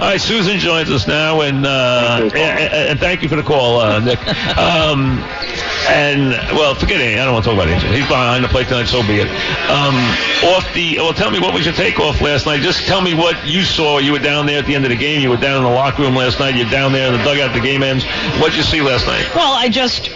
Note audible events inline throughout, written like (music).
All right, Suzyn joins us now, and uh, and, and thank you for the call, uh, Nick. Um, and well, forget it. I don't want to talk about Angel. He's behind the plate tonight, so be it. Um, off the well, tell me what was your takeoff last night? Just tell me what you saw. You were down there at the end of the game. You were down in the locker room last night. You're down there in the dugout. The game ends. What'd you see last night? Well, I just.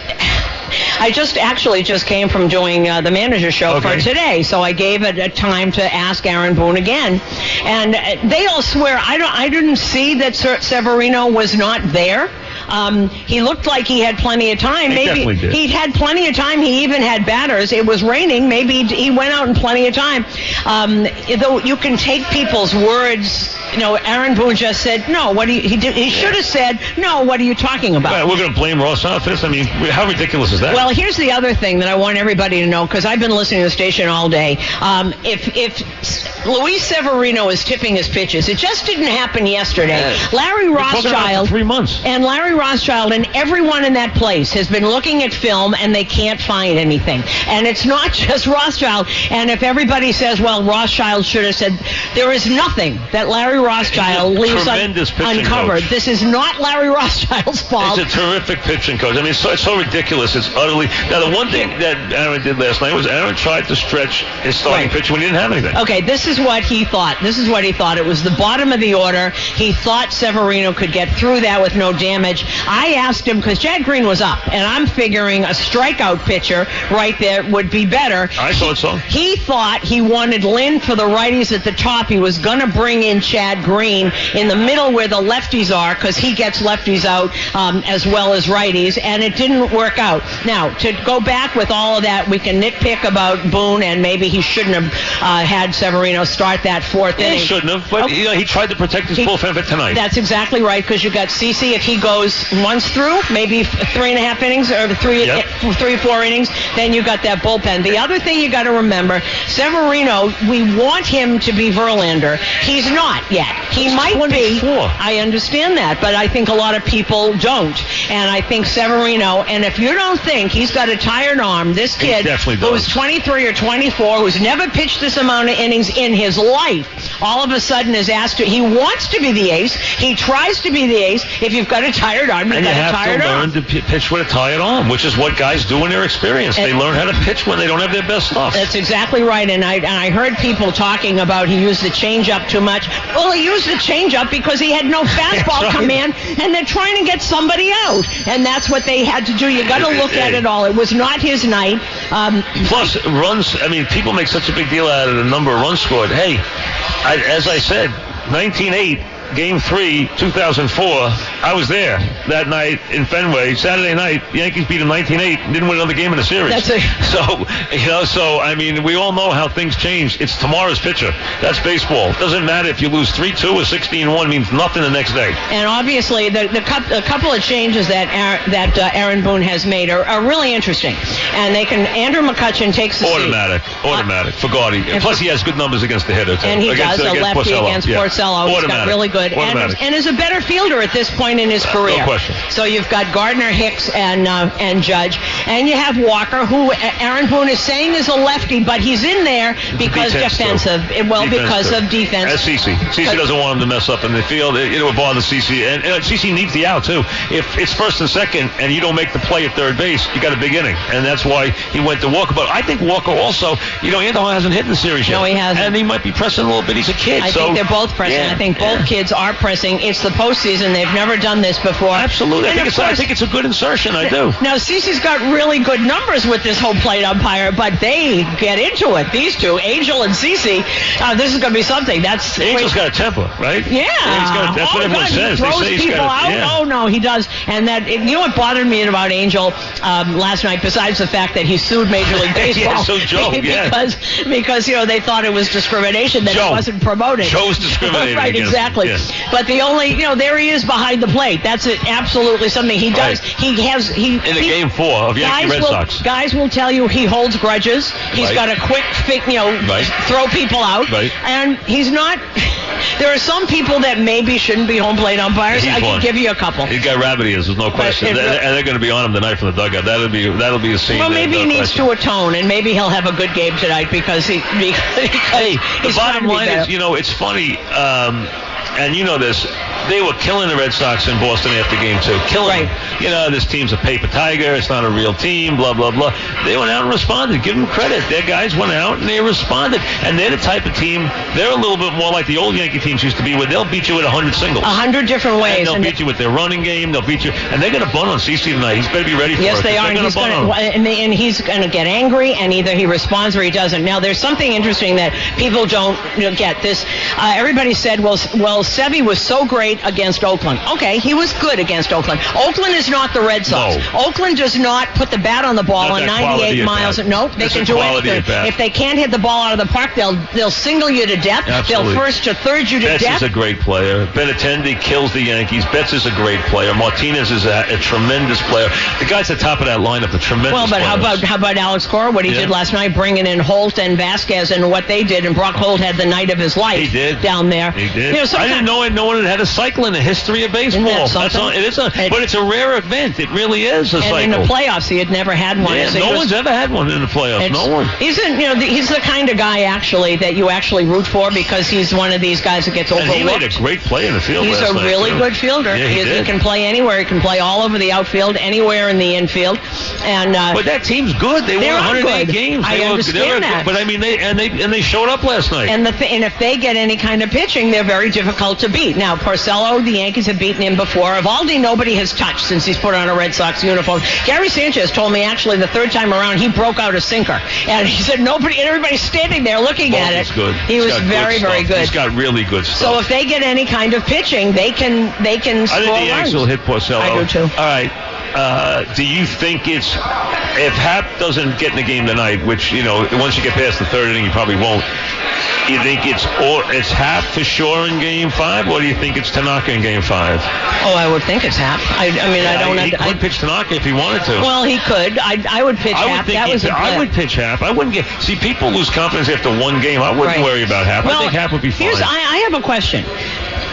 I just actually just came from doing uh, the manager show Okay. for today, so I gave it a time to ask Aaron Boone again, and uh, they all swear I don't. I didn't see that Severino was not there. Um, he looked like he had plenty of time. He Maybe definitely did. he had plenty of time. He even had batters. It was raining. Maybe he went out in plenty of time. Um, though you can take people's words. You know, Aaron Boone just said no. What do you, he did? He should have said no. What are you talking about? Well, we're going to blame Ross for this. I mean, how ridiculous is that? Well, here's the other thing that I want everybody to know because I've been listening to the station all day. Um, if if Luis Severino is tipping his pitches, it just didn't happen yesterday. Larry We're talking about it for Rothschild three months. and Larry Rothschild and everyone in that place has been looking at film and they can't find anything. And it's not (laughs) just Rothschild. And if everybody says, well, Rothschild should have said, there is nothing that Larry Rothschild leaves un- tremendous pitching uncovered. coach. This is not Larry Rothschild's fault. It's a terrific pitching coach. I mean, it's so, it's so ridiculous. It's utterly. Now, the one thing that Aaron did last night was Aaron tried to stretch his starting Right. pitcher when he didn't have anything. Okay, this is what he thought. This is what he thought. It was the bottom of the order. He thought Severino could get through that with no damage. I asked him because Chad Green was up, and I'm figuring a strikeout pitcher right there would be better. I thought so. He thought he wanted Lynn for the righties at the top. He was going to bring in Chad Green in the middle where the lefties are because he gets lefties out um, as well as righties, and it didn't work out. Now, to go back with all of that, we can nitpick about Boone and maybe he shouldn't have uh, had Severino start that fourth He inning. He shouldn't have, but Okay. you know, he tried to protect his He- bullpen for tonight. That's exactly right because you got CC if he goes once through, maybe three and a half innings or three, Yep. eh, three four innings. Then you got that bullpen. The other thing you got to remember, Severino, we want him to be Verlander. He's not yet. He He's might 24. be. I understand that, but I think a lot of people don't. And I think Severino. And if you don't think he's got a tired arm, this kid who's 23 or 24, who's never pitched this amount of innings in his life, all of a sudden is asked to. He wants to be the ace. He tries to be the ace. If you've got a tired arm, you've and you got a have tired to learn arm. to pitch with a tired arm, which is what guys do in their experience. they And- learn how to pitch when they don't have their best stuff. That's exactly right. And I, and I heard people talking about he used the changeup too much. Well, he used the changeup because he had no (laughs) fastball right. command, and they're trying to get somebody out. And that's what they had to do. You got to look at it all. It was not his night. Um, Plus, runs. I mean, people make such a big deal out of the number of runs scored. Hey, I, as I said, 19-8, Game Three, 2004. I was there that night in Fenway. Saturday night, the Yankees beat them 19-8. Didn't win another game in the series. That's a- (laughs) so you know. So I mean, we all know how things change. It's tomorrow's pitcher. That's baseball. It doesn't matter if you lose 3-2 or 16-1. Means nothing the next day. And obviously, the, the couple of changes that Aaron, that uh, Aaron Boone has made are, are really interesting. And they can Andrew McCutchen takes the seat. Automatic, automatic for Gardy. and Plus, he has good numbers against the hitter too. And he against, does a lefty Porcello. against Yeah. Porcello. He's got really good and, Automatic. and is a better fielder at this point in his career. No question. So you've got Gardner, Hicks, and uh, and Judge, and you have Walker, who Aaron Boone is saying is a lefty, but he's in there because Defense, defensive. eh, Well, Defense, because too. of defense. As CC. CC doesn't want him to mess up in the field. It, it would bother CC. And, and CC needs the out, too. If it's first and second and you don't make the play at third base, you got a big inning. And that's why he went to Walker. But I think Walker also, you know, Andujar hasn't hit in the series yet. No, he hasn't. And he might be pressing a little bit. He's a kid. I so, think they're both pressing. Yeah, I think both yeah. kids are pressing. It's the postseason. They've never done this before. Absolutely. I think, it's, I think it's a good insertion. I do. Now, CC's got really good numbers with this whole plate umpire, but they get into it. These two, Angel and CC, uh, this is going to be something. That's Angel's got a temper, right? Yeah, he's got, that's oh, what everyone God, says. He throws people got out. yeah. Oh no, he does. And that it, you know what bothered me about Angel um, last night, besides the fact that he sued Major League (laughs) Yeah, Baseball, so Joe, (laughs) yeah. because because you know they thought it was discrimination that Joe. it wasn't promoted. Joe's discriminating (laughs) right, against exactly. yeah. But the only you know there he is behind the plate. That's it, absolutely something he does. Right. He has he In the he- game four of Yankee guys Red will, Sox. Guys will tell you he holds grudges. He's Right. got a quick, you know, Right. throw people out. Right. And he's not. (laughs) There are some people that maybe shouldn't be home plate umpires. He's I can one. give you a couple. He's got rabbit ears, there's no question. it They- really- and they're going to be on him tonight from the dugout. That'll be that'll be a scene. Well, maybe no he needs question. to atone, and maybe he'll have a good game tonight because he (laughs) because Hey, the he's bottom line is, you know, it's funny, um, and you know this. They were killing the Red Sox in Boston after game two. Killing Right. them. You know, this team's a paper tiger. It's not a real team, blah, blah, blah. They went out and responded. Give them credit. Their guys went out and they responded. And they're the type of team, they're a little bit more like the old Yankee teams used to be, where they'll beat you with 100 singles. A hundred different And ways. they'll and beat you with their running game. They'll beat you. And they're going to bunt on CC tonight. He's better be ready for Yes, it. Yes, They're and gonna he's bunt going on to, him. and, they- and he's going to get angry, and either he responds or he doesn't. Now, there's something interesting that people don't you know, get. This, uh, everybody said, well, well, Sevy was so great against Oakland. Okay, he was good against Oakland. Oakland is not the Red Sox. No. Oakland does not put the bat on the ball Not on 98 miles. bat. Nope, they It's can do anything. If they can't hit the ball out of the park, they'll they'll single you to death. Absolutely. They'll first to third you to Betts death. is a great player. Benintendi kills the Yankees. Betts is a great player. Martinez is a, a tremendous player. The guy's at the top of that lineup, a tremendous Well, but how about how about Alex Cora? What he Yeah. did last night, bringing in Holt and Vasquez, and what they did, and Brock Holt had the night of his life. He did down there. He did. You know, I didn't know it. No one had a cycle in the history of baseball. Isn't that That's all, it is a, And- but it's a rare event. It really is a And cycle. in the playoffs, he had never had one. yeah, So he no was- one's ever had one in the playoffs. No one. He's a, you know the, he's the kind of guy actually that you actually root for because he's one of these guys that gets overlooked. And he made a great play in the field. He's a really good fielder. Yeah, he, he, did. can play anywhere. He can play all over the outfield, anywhere in the infield. And uh, But that team's good. They won are 108 good. games. I They were- understand they were, that. But I mean, they and they and they showed up last night. And the th- and if they get any kind of pitching, they're very difficult to beat. Now, Porcello, the Yankees have beaten him before. Eovaldi, nobody has touched since he's put on a Red Sox uniform. Gary Sanchez told me actually the third time around he broke out a sinker, and he said nobody, and everybody's standing there looking at it. Good. He He's was very, good very good. He's got really good stuff. so if they get any kind of pitching, they can they can I score think the Yankees will hit Porcello. I do too. All right. Uh, do you think it's if Happ doesn't get in the game tonight, which you know once you get past the third inning, you probably won't. You think it's or it's Happ for sure in Game Five, or do you think it's Tanaka in Game Five? Oh, I would think it's Happ. I, I mean, I don't. He I, could pitch Tanaka if he wanted to. well, he could. I, I would pitch I would Happ. That was a I would pitch Happ. I wouldn't get see people lose confidence after one game. I wouldn't Right. worry about Happ. I think Happ would be fine. Here's, I, I have a question.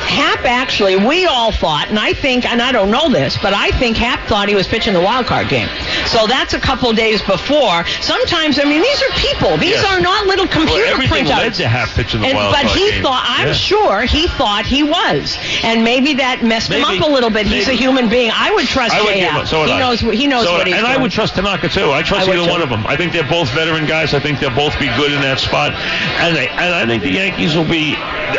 Happ actually, we all thought, and I think, and I don't know this, but I think Happ thought he was pitching the wild card game. So that's a couple days before. Sometimes, I mean, these are people. These are not little computer well, everything led printouts. to Happ pitching the And, wild but card he game. thought, I'm Yeah. sure he thought he was, and maybe that messed him up a little bit. He's a human being. I would trust I would Happ. him, so he I. knows. He knows So- what he's And doing. I would trust Tanaka too. I trust I either one of them. I think they're both veteran guys. I think they'll both be good in that spot. And they, and I think the Yankees will be.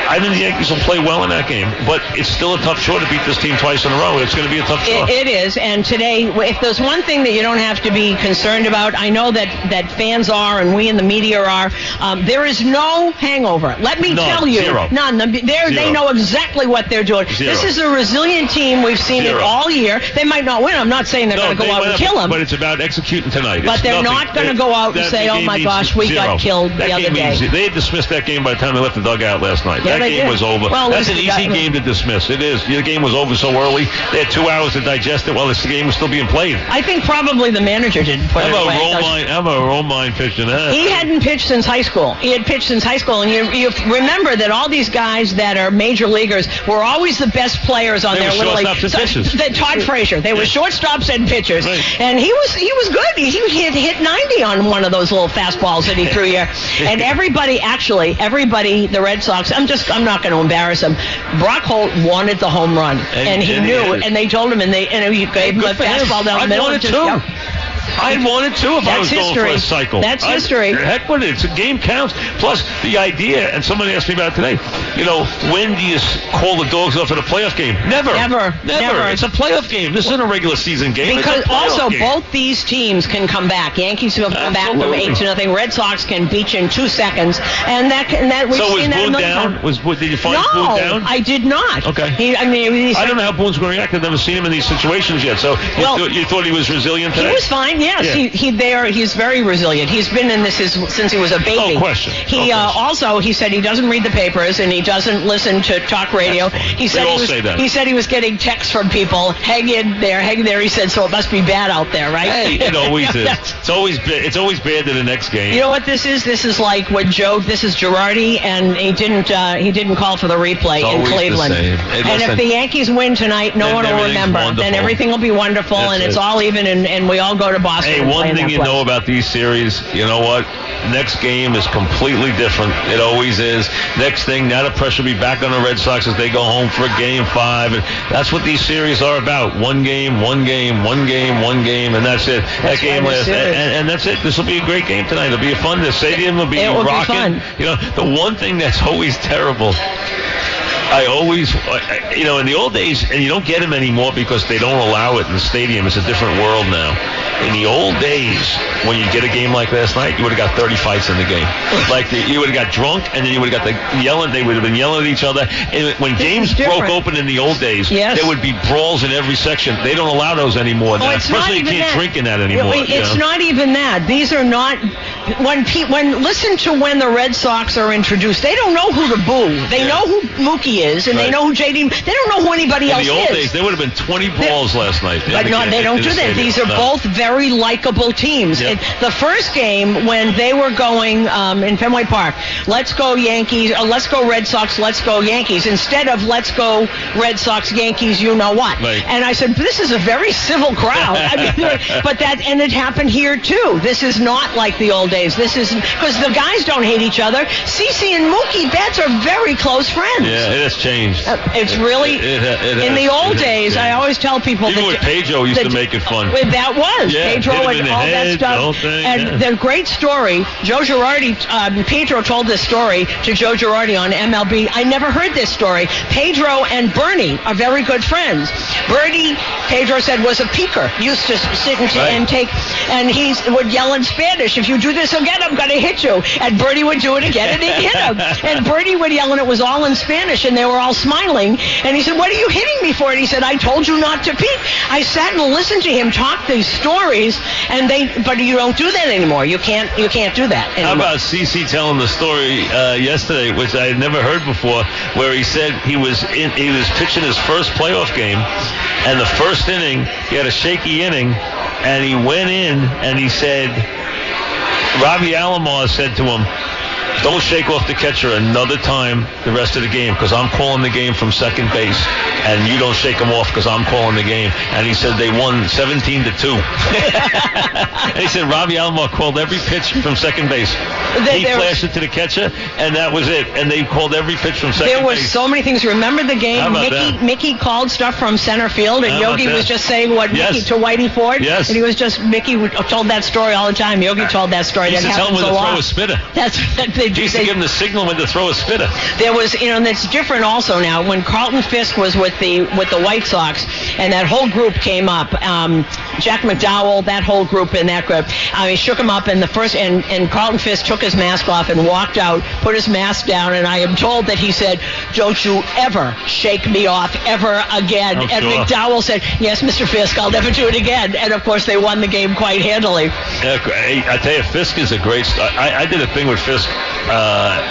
I think the Yankees will play well in that game. But it's still a tough chore to beat this team twice in a row. It's going to be a tough chore. It, it is, and today, if there's one thing that you don't have to be concerned about, I know that, that fans are, and we in the media are. Um, there is no hangover. Let me None. tell you, Zero. none. They know exactly what they're doing. Zero. This is a resilient team. We've seen Zero. it all year. They might not win. I'm not saying they're No, going to go out and kill them. But it's about executing tonight. But It's they're nothing. not gonna go out and say, "Oh my gosh, we got zero." killed the other game means- day. They dismissed that game by the time they left the dugout last night. Yeah, that game did. was over. Well, That's an you easy game to dismiss. It is. The game was over so early. They had two hours to digest it while this game was still being played. I think probably the manager didn't put I'm it away. roll Those- mind. I'm a Romine pitching that. He hadn't pitched since high school. He had pitched since high school, and you, you remember that all these guys that are major leaguers were always the best players on They their little league. So- that Todd Frazier. They were shortstops and pitchers, Right. and he was he was good. He, he hit hit 90 on one of those little fastballs that he threw here. (laughs) And everybody, actually, everybody, the Red Sox. I'm just I'm not going to embarrass him. Brock Holt wanted the home run, And- and, he knew, it. and they told him, and they and he gave him a Good for him. fastball down the middle. want and it too. yep. I'd want it too if I That's was going for history. a cycle. That's I'd- history. Heck with it. It's a game counts. Plus the idea, and somebody asked me about it today. You know, when do you call the dogs off at a playoff game? Never. Never. Never. Never. It's a playoff game. This isn't a regular season game. Because also game. both these teams can come back. Yankees will come back from eight to nothing. Red Sox can beat you in two seconds, and that can, that we've So was seen that Boone another down? time. Was did you find no, Boone down? I did not. Okay. He, I mean, I don't know how Boone's going to react. I've never seen him in these situations yet. So you, Well, thought, you thought he was resilient He was fine. Yes, Yeah. he he there. He's very resilient. He's been in this his, since he was a baby. No question. He No uh, question. also he said he doesn't read the papers and he doesn't listen to talk radio. He said he all was say that. he said he was getting texts from people. Hang in there, hang there. He said so. It must be bad out there, right? Hey, it always is. (laughs) It's always it's always bad to the next game. You know what this is? This is like when Joe. This is Girardi, and he didn't. Uh, he didn't call for the replay It's in Cleveland. Hey, and listen. if the Yankees win tonight, no one will remember. wonderful. Then everything will be wonderful, That's and it's it. all even, and, and we all go to Boston. Hey, one thing you know about these series, you know what? Next game is completely different. It always is. Next thing, now the pressure will be back on the Red Sox as they go home for game five. And that's what these series are about. One game, one game, one game, one game, and that's it. That's that game lasts. And, and, and that's it. This will be a great game tonight. It'll be fun. The stadium will be It will be rocking. fun. You know, the one thing that's always terrible. I always, you know, in the old days, and you don't get them anymore because they don't allow it in the stadium. It's a different world now. In the old days, when you get a game like last night, you would have got 30 fights in the game. Like the, you would have got drunk, and then you would have got the yelling. They would have been yelling at each other. And when games broke open in the old days, Yes. there would be brawls in every section. They don't allow those anymore. now. Oh, not Especially you can't that. drink in that anymore. It- you It's know? not even that. These are not when pe- when listen to when the Red Sox are introduced. They don't know who to boo. They Yeah. know who Mookie is, and they know who JD. They don't know who anybody In else the old is. days, there would have been 20 brawls last night. But no, they don't the do that. These are No. both very likable teams. Yep. It- the first game when they were going um, in Fenway Park, let's go Yankees, uh, let's go Red Sox, let's go Yankees, instead of let's go Red Sox, Yankees, you know what. Right. And I said, this is a very civil crowd. I mean, (laughs) but that, and it happened here too. This is not like the old days. This is, because the guys don't hate each other. CC and Mookie Betts are very close friends. Yeah, it has changed. Uh, It's really It- it it in the old it days. I always tell people Even that with Pedro used to make it fun. That was Yeah, Pedro hit him in and all head, that the stuff. whole thing, and yeah. the great story, Joe Girardi, um, Pedro told this story to Joe Girardi on MLB. I never heard this story. Pedro and Bernie are very good friends. Bernie, Pedro said, was a peeker. Used to sit and, Right. and take, and he would yell in Spanish, "If you do this again, I'm going to hit you." And Bernie would do it again, and he'd hit him. (laughs) And Bernie would yell, and it was all in Spanish, and they were all smiling. And he said, "What are you hitting me for?" And he said, "I told you not to peek." I sat and listened to him talk these stories, and they, but you don't do that anymore. You can't, you can't do that How anymore. about CC telling the story uh, yesterday, which I had never heard before, where he said he was in, he was pitching his first playoff game, and the first inning he had a shaky inning, and he went in and he said, Robbie Alomar said to him. Don't shake off the catcher another time the rest of the game because I'm calling the game from second base, and you don't shake him off because I'm calling the game. And he said they won 17 to two. and (laughs) he said Robbie Alomar called every pitch from second base. There- he flashed it to the catcher, and that was it. And they called every pitch from second There were base. so many things. Remember the game? Mickey that? Mickey called stuff from center field, and How Yogi was just saying what Yes. Mickey to Whitey Ford. Yes. And he was just Mickey told that story all the time. Yogi told that story. He that to tell him when a throw a spitter. (laughs) That's that they, He used to give him the signal when to throw a spitter. there was you know and it's different also now when Carlton Fisk was with the with the White Sox and that whole group came up um, Jack McDowell that whole group in that group I mean shook him up and the first and, and Carlton Fisk took his mask off and walked out put his mask down and I am told that he said don't you ever shake me off ever again Oh, and sure. McDowell said yes Mr. Fisk I'll never do it again and of course they won the game quite handily Yeah, I, tell you, Fisk is a great. I, I did a thing with Fisk uh,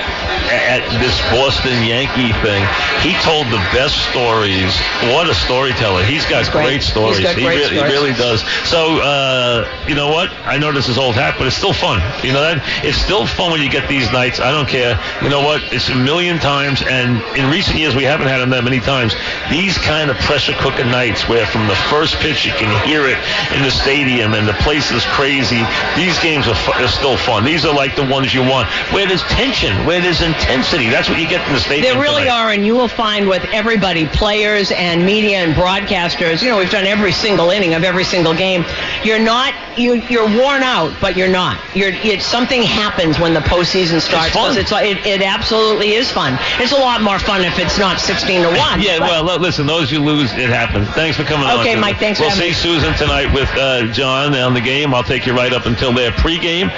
at this Boston Yankee thing. He told the best stories. What a storyteller! He's got great. great stories. Got he, great really, stories. he really does. So uh, you know what? I know this is old hat, but it's still fun. You know that it's still fun when you get these nights. I don't care. You know what? It's a million times, and in recent years we haven't had them that many times. These kind of pressure cooker nights, where from the first pitch you can hear it in the stadium and the place is crazy. These games are, fu- are still fun. These are like the ones you want, where there's tension, where there's intensity. That's what you get in the stadium. There really tonight. are, and you will find with everybody, players and media and broadcasters. You know, we've done every single inning of every single game. You're not you you're worn out, but you're not. You're it, something happens when the postseason starts. fun. 'cause It's, it, it absolutely is fun. It's a lot more fun if it's not 16 to one. (laughs) Yeah, but- well, listen, those you lose, it happens. Thanks for coming on. Okay. Mike, thanks for We'll see me. Suzyn tonight with uh, John on the game. I'll take you right up until their pregame.